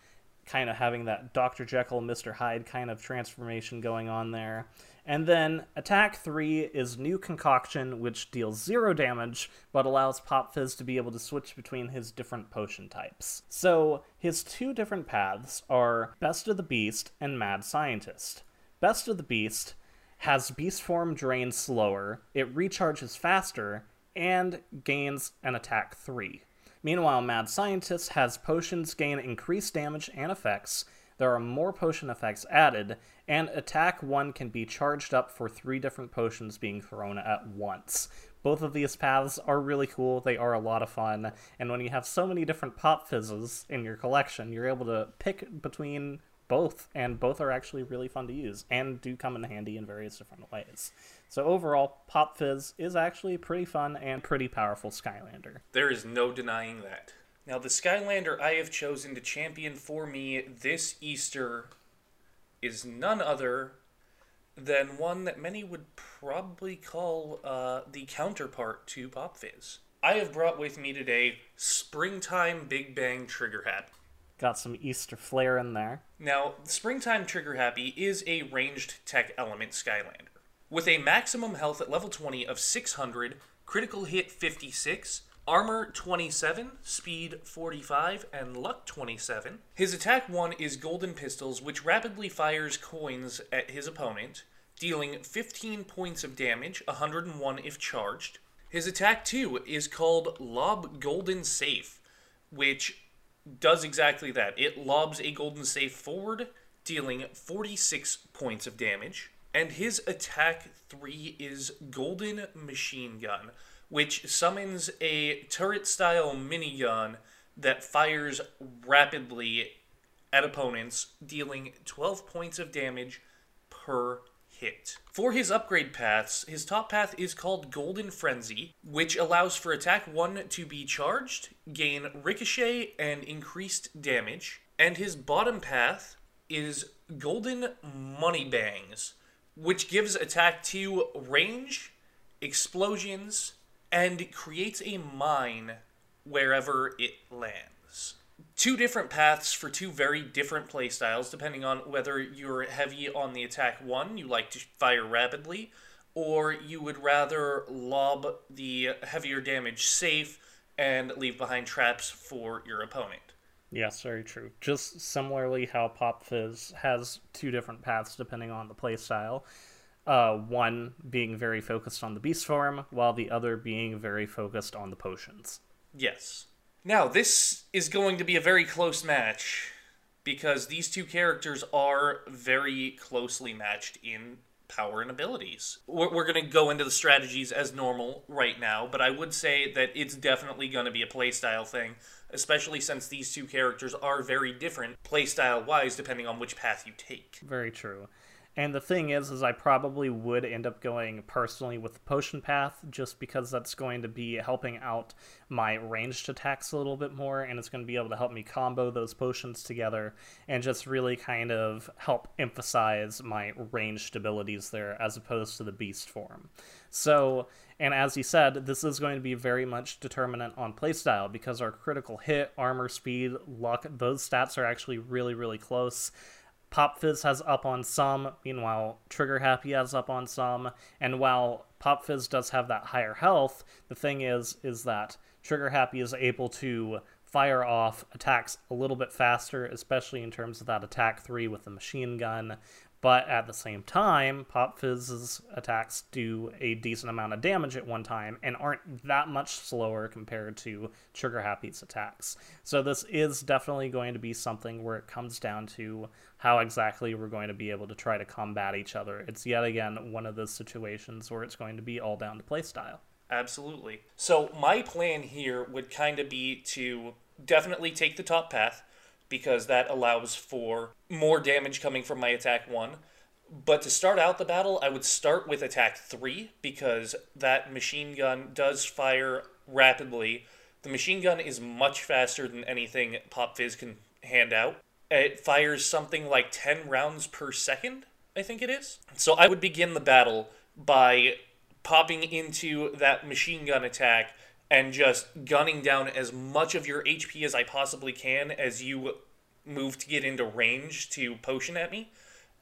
Kind of having that Dr. Jekyll, Mr. Hyde kind of transformation going on there. And then attack 3 is New Concoction, which deals 0 damage, but allows Pop Fizz to be able to switch between his different potion types. So, his two different paths are Best of the Beast and Mad Scientist. Best of the Beast has Beast Form drain slower, it recharges faster, and gains an attack 3. Meanwhile, Mad Scientist has potions gain increased damage and effects, there are more potion effects added, and attack 1 can be charged up for three different potions being thrown at once. Both of these paths are really cool, they are a lot of fun, and when you have so many different pop fizzes in your collection, you're able to pick between both, and both are actually really fun to use and do come in handy in various different ways. So overall, Pop Fizz is actually a pretty fun and pretty powerful Skylander. There is no denying that. Now, the Skylander I have chosen to champion for me this Easter is none other than one that many would probably call uh, the counterpart to Pop Fizz. I have brought with me today Springtime Big Bang Trigger Happy. Got some Easter flair in there. Now, Springtime Trigger Happy is a ranged tech element Skylander. With a maximum health at level 20 of 600, critical hit 56, Armor 27, Speed 45, and Luck 27. His attack 1 is Golden Pistols, which rapidly fires coins at his opponent, dealing 15 points of damage, 101 if charged. His attack 2 is called Lob Golden Safe, which does exactly that. It lobs a golden safe forward, dealing 46 points of damage. And his attack 3 is Golden Machine Gun, which summons a turret style minigun that fires rapidly at opponents, dealing 12 points of damage per hit. For his upgrade paths, his top path is called Golden Frenzy, which allows for attack 1 to be charged, gain ricochet, and increased damage. And his bottom path is Golden Money Bangs, which gives attack 2 range, explosions, and creates a mine wherever it lands. Two different paths for two very different playstyles, depending on whether you're heavy on the attack one, you like to fire rapidly, or you would rather lob the heavier damage safe and leave behind traps for your opponent. Yes, very true. Just similarly, how Pop Fizz has two different paths depending on the playstyle uh, one being very focused on the beast form, while the other being very focused on the potions. Yes. Now, this is going to be a very close match because these two characters are very closely matched in power and abilities. We're, we're going to go into the strategies as normal right now, but I would say that it's definitely going to be a playstyle thing, especially since these two characters are very different playstyle wise depending on which path you take. Very true. And the thing is, is I probably would end up going personally with the potion path, just because that's going to be helping out my ranged attacks a little bit more, and it's going to be able to help me combo those potions together, and just really kind of help emphasize my ranged abilities there, as opposed to the beast form. So, and as he said, this is going to be very much determinant on playstyle, because our critical hit, armor speed, luck, those stats are actually really, really close. Pop Fizz has up on some, meanwhile, Trigger Happy has up on some, and while Pop Fizz does have that higher health, the thing is, is that Trigger Happy is able to fire off attacks a little bit faster, especially in terms of that attack 3 with the machine gun, but at the same time, Pop Fizz's attacks do a decent amount of damage at one time and aren't that much slower compared to Trigger Happy's attacks. So this is definitely going to be something where it comes down to how exactly we're going to be able to try to combat each other. It's yet again one of those situations where it's going to be all down to playstyle. Absolutely. So my plan here would kind of be to definitely take the top path because that allows for more damage coming from my attack 1. But to start out the battle, I would start with attack 3 because that machine gun does fire rapidly. The machine gun is much faster than anything Pop Fizz can hand out. It fires something like 10 rounds per second, I think it is. So I would begin the battle by popping into that machine gun attack and just gunning down as much of your HP as I possibly can as you move to get into range to potion at me.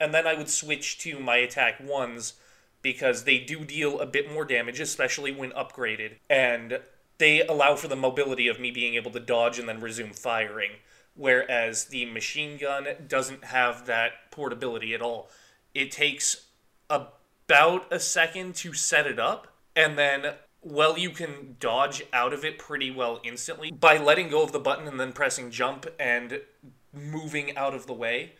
And then I would switch to my attack ones because they do deal a bit more damage, especially when upgraded. And they allow for the mobility of me being able to dodge and then resume firing. Whereas the machine gun doesn't have that portability at all. It takes about a second to set it up, and then well, you can dodge out of it pretty well instantly by letting go of the button and then pressing jump and moving out of the way.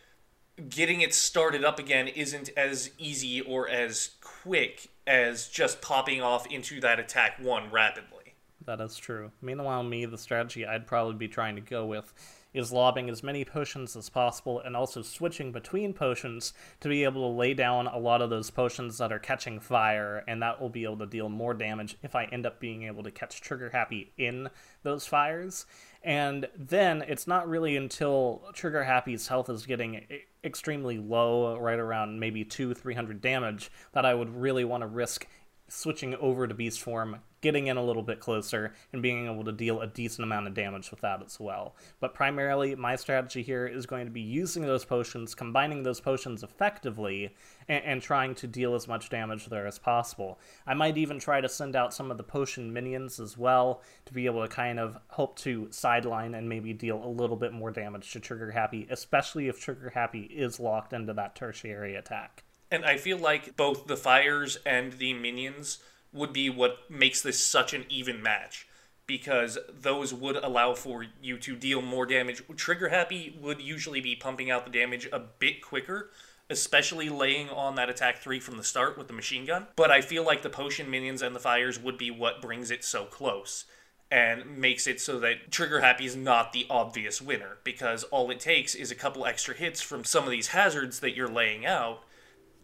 Getting it started up again isn't as easy or as quick as just popping off into that attack one rapidly. That is true. Meanwhile, me, the strategy I'd probably be trying to go with is lobbing as many potions as possible and also switching between potions to be able to lay down a lot of those potions that are catching fire, and that will be able to deal more damage if I end up being able to catch Trigger Happy in those fires. And then it's not really until Trigger Happy's health is getting extremely low, right around maybe two, three hundred damage, that I would really want to risk switching over to beast form, getting in a little bit closer, and being able to deal a decent amount of damage with that as well. But primarily, my strategy here is going to be using those potions, combining those potions effectively, and, and trying to deal as much damage there as possible. I might even try to send out some of the potion minions as well to be able to kind of hope to sideline and maybe deal a little bit more damage to Trigger Happy, especially if Trigger Happy is locked into that tertiary attack. And I feel like both the fires and the minions would be what makes this such an even match because those would allow for you to deal more damage. Trigger Happy would usually be pumping out the damage a bit quicker, especially laying on that attack 3 from the start with the machine gun. But I feel like the potion minions and the fires would be what brings it so close and makes it so that Trigger Happy is not the obvious winner because all it takes is a couple extra hits from some of these hazards that you're laying out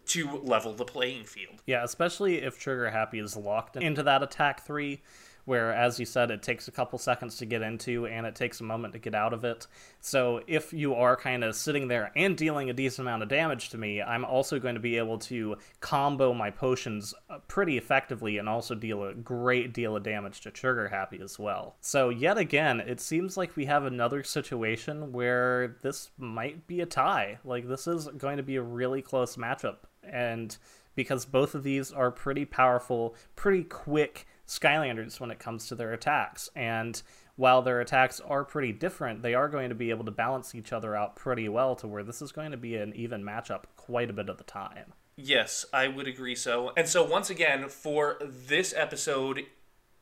to level the playing field. Yeah, especially if Trigger Happy is locked into that attack three, where, as you said, it takes a couple seconds to get into and it takes a moment to get out of it. So if you are kind of sitting there and dealing a decent amount of damage to me, I'm also going to be able to combo my potions uh, pretty effectively and also deal a great deal of damage to Trigger Happy as well. So yet again, it seems like we have another situation where this might be a tie. Like this is going to be a really close matchup and because both of these are pretty powerful, pretty quick Skylanders when it comes to their attacks. And while their attacks are pretty different, they are going to be able to balance each other out pretty well to where this is going to be an even matchup quite a bit of the time. Yes, I would agree so. And so, once again, for this episode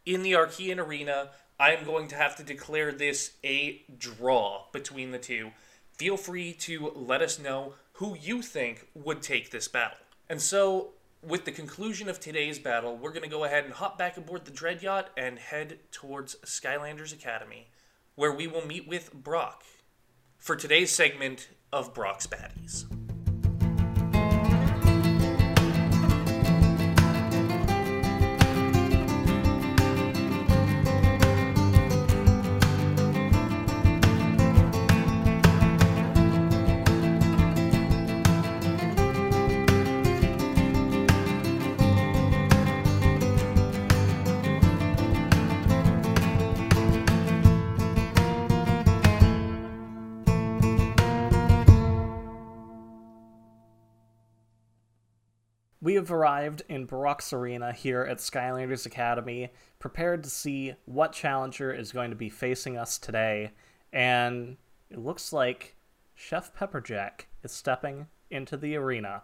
in the Arkeyan Arena, I'm going to have to declare this a draw between the two. Feel free to let us know who you think would take this battle. And so, with the conclusion of today's battle, we're going to go ahead and hop back aboard the Dread Yacht and head towards Skylanders Academy, where we will meet with Brock for today's segment of Brock's Baddies. We have arrived in Brock's Arena here at Skylanders Academy, prepared to see what challenger is going to be facing us today, and it looks like Chef Pepperjack is stepping into the arena.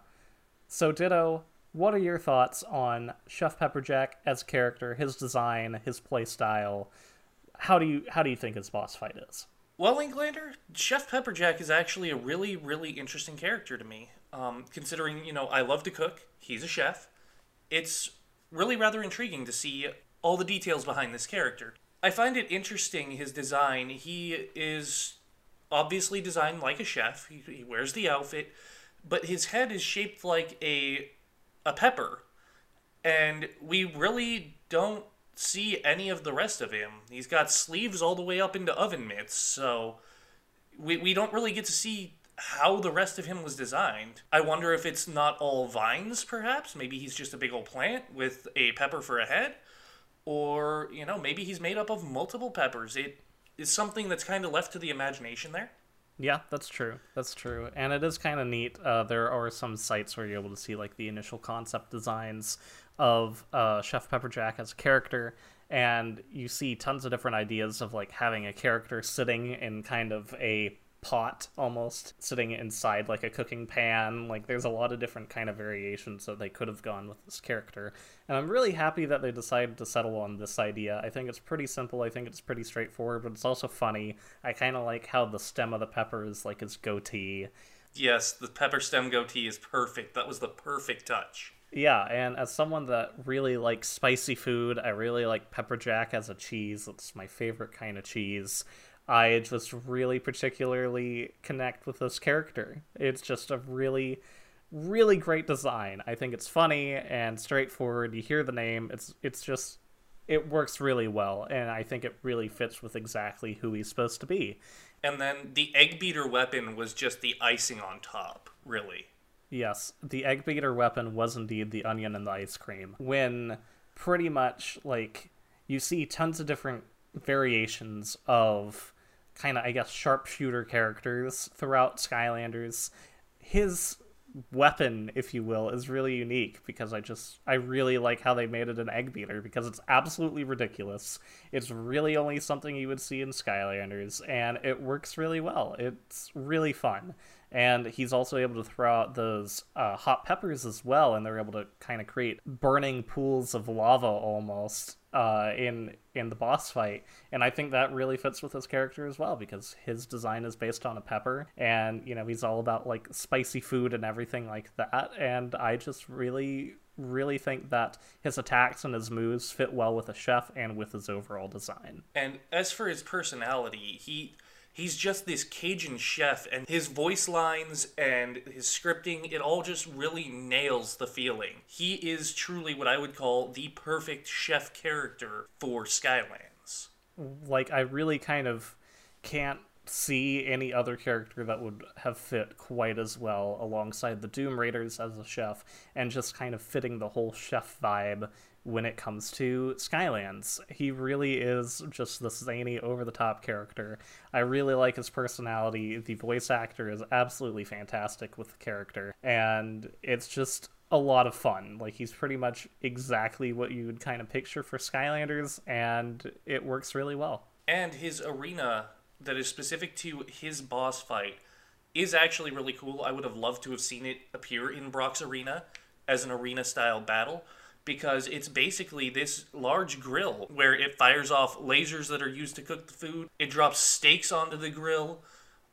So, Ditto, what are your thoughts on Chef Pepperjack as a character, his design, his playstyle? How do you how do you think his boss fight is? Well, Inklander, Chef Pepperjack is actually a really, really interesting character to me. Um, considering, you know, I love to cook, he's a chef. It's really rather intriguing to see all the details behind this character. I find it interesting, his design. He is obviously designed like a chef, he, he wears the outfit, but his head is shaped like a, a pepper. And we really don't see any of the rest of him. He's got sleeves all the way up into oven mitts, so we, we don't really get to see how the rest of him was designed. I wonder if it's not all vines, perhaps. Maybe he's just a big old plant with a pepper for a head. Or, you know, maybe he's made up of multiple peppers. It is something that's kind of left to the imagination there. Yeah, that's true. That's true. And it is kind of neat. Uh, there are some sites where you're able to see like the initial concept designs of uh, Chef Pepperjack as a character, and you see tons of different ideas of like having a character sitting in kind of a pot almost sitting inside like a cooking pan like there's a lot of different kind of variations that they could have gone with this character and i'm really happy that they decided to settle on this idea i think it's pretty simple i think it's pretty straightforward but it's also funny i kind of like how the stem of the pepper is like his goatee Yes, the pepper stem goatee is perfect. That was the perfect touch. Yeah, and as someone that really likes spicy food, I really like pepper jack as a cheese. It's my favorite kind of cheese. I just really particularly connect with this character. It's just a really really great design. I think it's funny and straightforward. You hear the name, it's it's just it works really well and I think it really fits with exactly who he's supposed to be. And then the egg beater weapon was just the icing on top, really. Yes, the egg beater weapon was indeed the onion and the ice cream. When pretty much like you see tons of different variations of kind of I guess sharpshooter characters throughout Skylanders. His weapon, if you will, is really unique because I just I really like how they made it an egg beater because it's absolutely ridiculous. It's really only something you would see in Skylanders and it works really well. It's really fun. And he's also able to throw out those uh, hot peppers as well, and they're able to kind of create burning pools of lava almost uh, in in the boss fight, and I think that really fits with his character as well because his design is based on a pepper, and you know he's all about like spicy food and everything like that, and I just really really think that his attacks and his moves fit well with a chef and with his overall design. And as for his personality, he he's just this Cajun chef, and his voice lines and his scripting, it all just really nails the feeling. He is truly what I would call the perfect chef character for Skylands. Like, I really kind of can't see any other character that would have fit quite as well alongside the Doom Raiders as a chef and just kind of fitting the whole chef vibe when it comes to Skylands. He really is just the zany, over the top character. I really like his personality. The voice actor is absolutely fantastic with the character, and it's just a lot of fun. Like, he's pretty much exactly what you would kind of picture for Skylanders, and it works really well. And his arena that is specific to his boss fight is actually really cool. I would have loved to have seen it appear in Brock's arena as an arena style battle because it's basically this large grill where it fires off lasers that are used to cook the food. It drops steaks onto the grill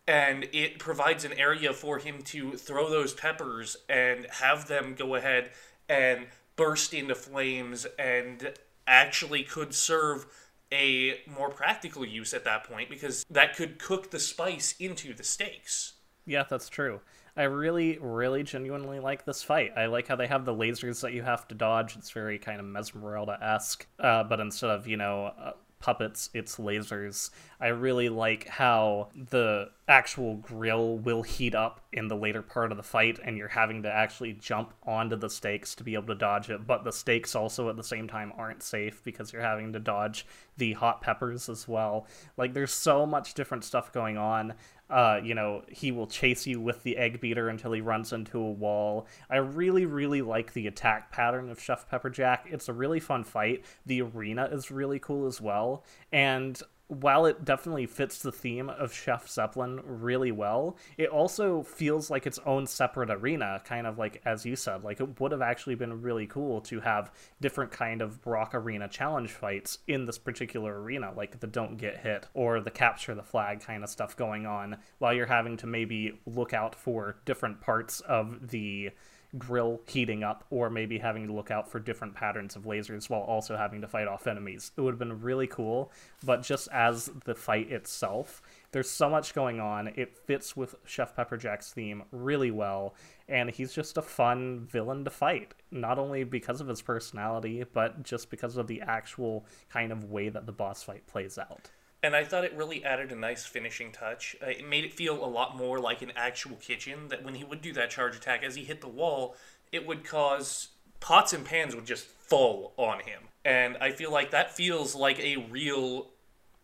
and it provides an area for him to throw those peppers and have them go ahead and burst into flames and actually could serve a more practical use at that point because that could cook the spice into the steaks. Yeah, that's true. I really, really genuinely like this fight. I like how they have the lasers that you have to dodge. It's very kind of Mesmeralda esque, uh, but instead of, you know, uh, puppets, it's lasers. I really like how the actual grill will heat up in the later part of the fight, and you're having to actually jump onto the steaks to be able to dodge it. But the steaks also at the same time aren't safe because you're having to dodge the hot peppers as well. Like, there's so much different stuff going on uh, you know, he will chase you with the egg beater until he runs into a wall. I really, really like the attack pattern of Chef Pepperjack. It's a really fun fight. The arena is really cool as well. And while it definitely fits the theme of Chef Zeppelin really well, it also feels like its own separate arena, kind of like as you said, like it would have actually been really cool to have different kind of Brock Arena challenge fights in this particular arena, like the don't get hit or the capture the flag kind of stuff going on, while you're having to maybe look out for different parts of the grill heating up or maybe having to look out for different patterns of lasers while also having to fight off enemies. It would have been really cool, but just as the fight itself, there's so much going on. It fits with Chef Pepperjack's theme really well, and he's just a fun villain to fight, not only because of his personality, but just because of the actual kind of way that the boss fight plays out and I thought it really added a nice finishing touch. Uh, it made it feel a lot more like an actual kitchen. That when he would do that charge attack, as he hit the wall, it would cause pots and pans would just fall on him, and I feel like that feels like a real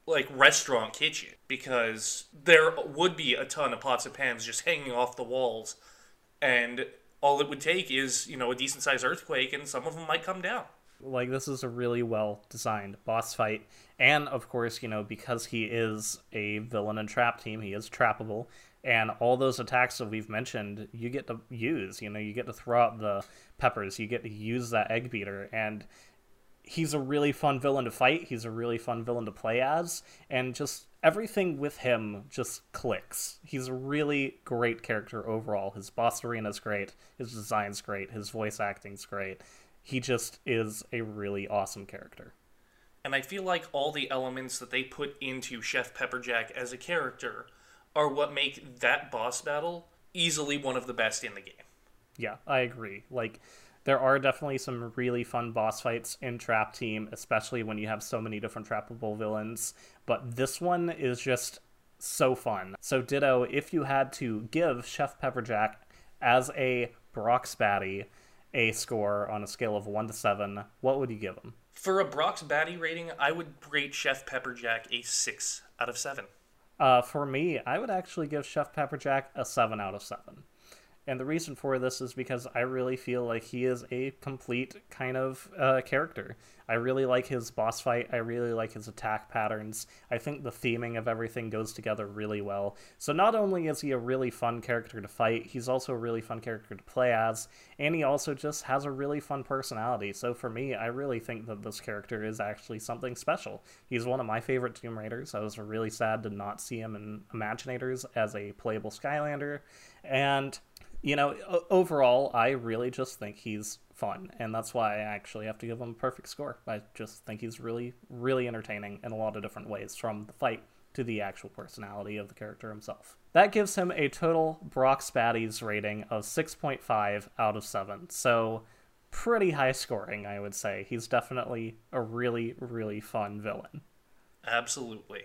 like restaurant kitchen because there would be a ton of pots and pans just hanging off the walls, and all it would take is you know a decent sized earthquake, and some of them might come down. Like this is a really well designed boss fight, and of course, you know because he is a villain and trap team, he is trappable, and all those attacks that we've mentioned, you get to use. You know, you get to throw out the peppers, you get to use that egg beater, and he's a really fun villain to fight. He's a really fun villain to play as, and just everything with him just clicks. He's a really great character overall. His boss arena is great, his design's great, his voice acting's great he just is a really awesome character. And I feel like all the elements that they put into Chef Pepperjack as a character are what make that boss battle easily one of the best in the game. Yeah, I agree. Like there are definitely some really fun boss fights in Trap Team, especially when you have so many different trappable villains, but this one is just so fun. So Ditto, if you had to give Chef Pepperjack as a Brock's Baddie, a score on a scale of 1 to 7, what would you give him? For a Brock's Baddie rating, I would rate Chef Pepperjack a 6 out of 7. Uh, for me, I would actually give Chef Pepperjack a 7 out of 7. And the reason for this is because I really feel like he is a complete kind of uh, character. I really like his boss fight. I really like his attack patterns. I think the theming of everything goes together really well. So not only is he a really fun character to fight, he's also a really fun character to play as, and he also just has a really fun personality. So for me, I really think that this character is actually something special. He's one of my favorite Doom Raiders. I was really sad to not see him in Imaginators as a playable Skylander. And you know, overall, I really just think he's fun, and that's why I actually have to give him a perfect score. I just think he's really, really entertaining in a lot of different ways, from the fight to the actual personality of the character himself. That gives him a total Brock's Baddies rating of 6.5 out of 7. So, pretty high scoring, I would say. He's definitely a really, really fun villain. Absolutely.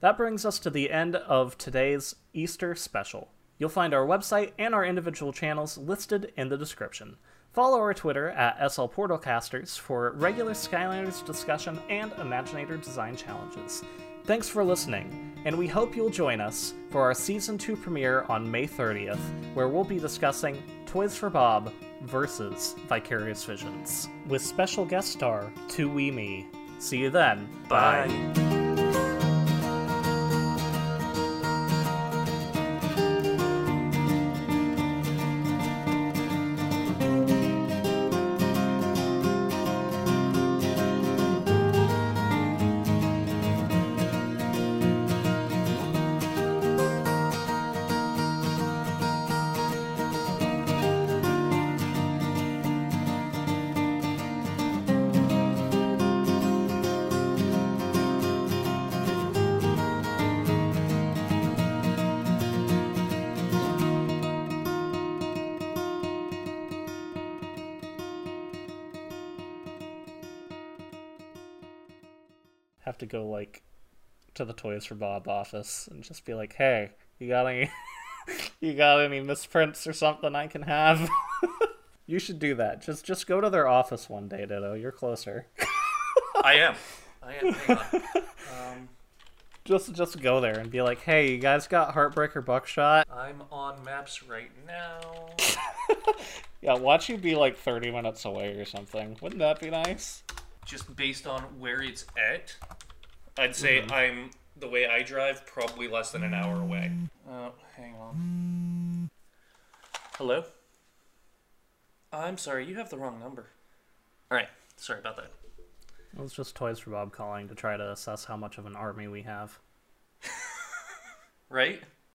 That brings us to the end of today's Easter special. You'll find our website and our individual channels listed in the description. Follow our Twitter at SL Portalcasters for regular Skylanders discussion and Imaginator design challenges. Thanks for listening, and we hope you'll join us for our Season 2 premiere on May 30th, where we'll be discussing Toys for Bob versus Vicarious Visions, with special guest star Two Wee Me. See you then. Bye. Bye. To the Toys for Bob office and just be like, "Hey, you got any you got any misprints or something I can have?" you should do that. Just just go to their office one day, Ditto. You're closer. I am. I am. Hang on. Um, just just go there and be like, "Hey, you guys got Heartbreaker Buckshot?" I'm on maps right now. Yeah, watch you be like 30 minutes away or something. Wouldn't that be nice? Just based on where it's at, I'd say mm-hmm. I'm the way I drive probably less than an hour away. Oh, hang on. Hello. I'm sorry, you have the wrong number. All right, sorry about that. It was just Toys for Bob calling to try to assess how much of an army we have. Right?